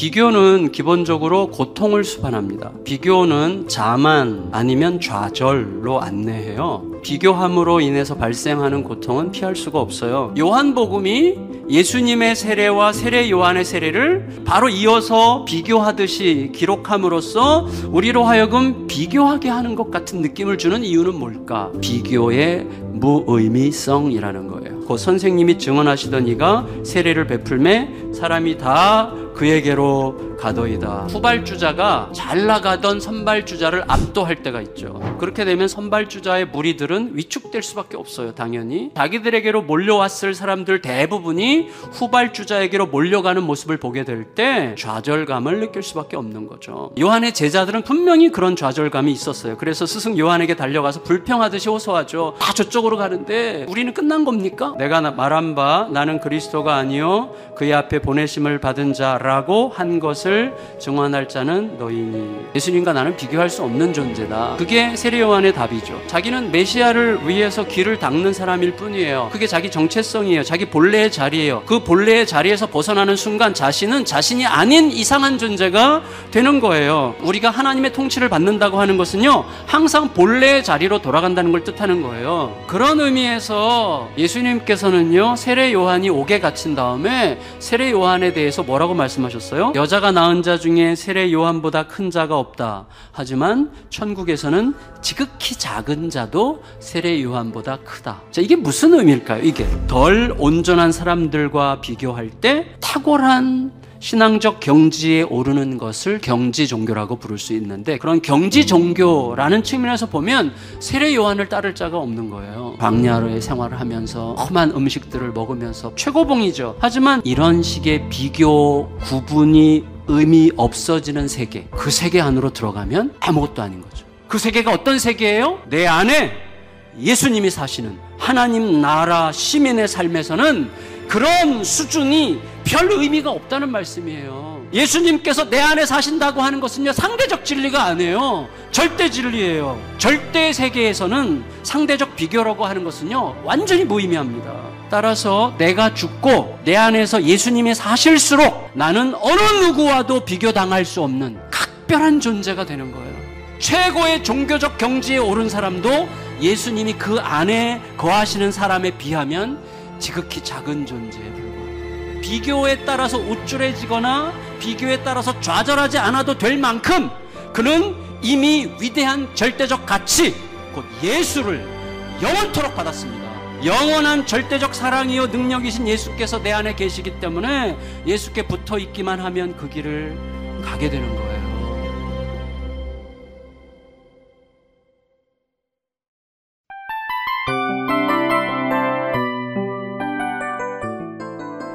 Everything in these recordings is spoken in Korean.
비교는 기본적으로 고통을 수반합니다. 비교는 자만 아니면 좌절로 안내해요. 비교함으로 인해서 발생하는 고통은 피할 수가 없어요. 요한복음이 예수님의 세례와 세례 요한의 세례를 바로 이어서 비교하듯이 기록함으로써 우리로 하여금 비교하게 하는 것 같은 느낌을 주는 이유는 뭘까? 비교의 무의미성이라는 거예요. 그 선생님이 증언하시던 이가 세례를 베풀매 사람이 다 그에게로 가더이다. 후발주자가 잘 나가던 선발주자를 압도할 때가 있죠. 그렇게 되면 선발주자의 무리들은 위축될 수밖에 없어요, 당연히. 자기들에게로 몰려왔을 사람들 대부분이 후발주자에게로 몰려가는 모습을 보게 될 때 좌절감을 느낄 수밖에 없는 거죠. 요한의 제자들은 분명히 그런 좌절감이 있었어요. 그래서 스승 요한에게 달려가서 불평하듯이 호소하죠. 다 저쪽으로 가는데 우리는 끝난 겁니까? 내가 말한 바 나는 그리스도가 아니요 그의 앞에 보내심을 받은 자라고 한 것을 증언할 자는 너희니. 예수님과 나는 비교할 수 없는 존재다. 그게 세례 요한의 답이죠. 자기는 메시아를 위해서 길을 닦는 사람일 뿐이에요. 그게 자기 정체성이에요. 자기 본래의 자리예요. 그 본래의 자리에서 벗어나는 순간 자신은 자신이 아닌 이상한 존재가 되는 거예요. 우리가 하나님의 통치를 받는다고 하는 것은요. 항상 본래의 자리로 돌아간다는 걸 뜻하는 거예요. 그런 의미에서 예수님께서는요. 세례 요한이 옥에 갇힌 다음에 세례 요한에 대해서 뭐라고 말씀하셨어요? 여자가 낳은 자 중에 세례 요한보다 큰 자가 없다. 하지만 천국에서는 지극히 작은 자도 세례 요한보다 크다. 자, 이게 무슨 의미일까요? 이게 덜 온전한 사람들과 비교할 때 탁월한 신앙적 경지에 오르는 것을 경지 종교라고 부를 수 있는데 그런 경지 종교라는 측면에서 보면 세례 요한을 따를 자가 없는 거예요. 광야로의 생활을 하면서 험한 음식들을 먹으면서 최고봉이죠. 하지만 이런 식의 비교 구분이 의미 없어지는 세계 그 세계 안으로 들어가면 아무것도 아닌 거죠. 그 세계가 어떤 세계예요? 내 안에 예수님이 사시는 하나님 나라 시민의 삶에서는 그런 수준이 별 의미가 없다는 말씀이에요. 예수님께서 내 안에 사신다고 하는 것은요, 상대적 진리가 아니에요. 절대 진리예요. 절대 세계에서는 상대적 비교라고 하는 것은요, 완전히 무의미합니다. 따라서 내가 죽고 내 안에서 예수님이 사실수록 나는 어느 누구와도 비교당할 수 없는 각별한 존재가 되는 거예요. 최고의 종교적 경지에 오른 사람도 예수님이 그 안에 거하시는 사람에 비하면 지극히 작은 존재에 불과합니다. 비교에 따라서 우쭐해지거나 비교에 따라서 좌절하지 않아도 될 만큼 그는 이미 위대한 절대적 가치, 곧 예수를 영원토록 받았습니다. 영원한 절대적 사랑이요 능력이신 예수께서 내 안에 계시기 때문에 예수께 붙어 있기만 하면 그 길을 가게 되는 거예요.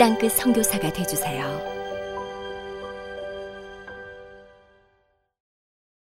땅끝 성교사가 되주세요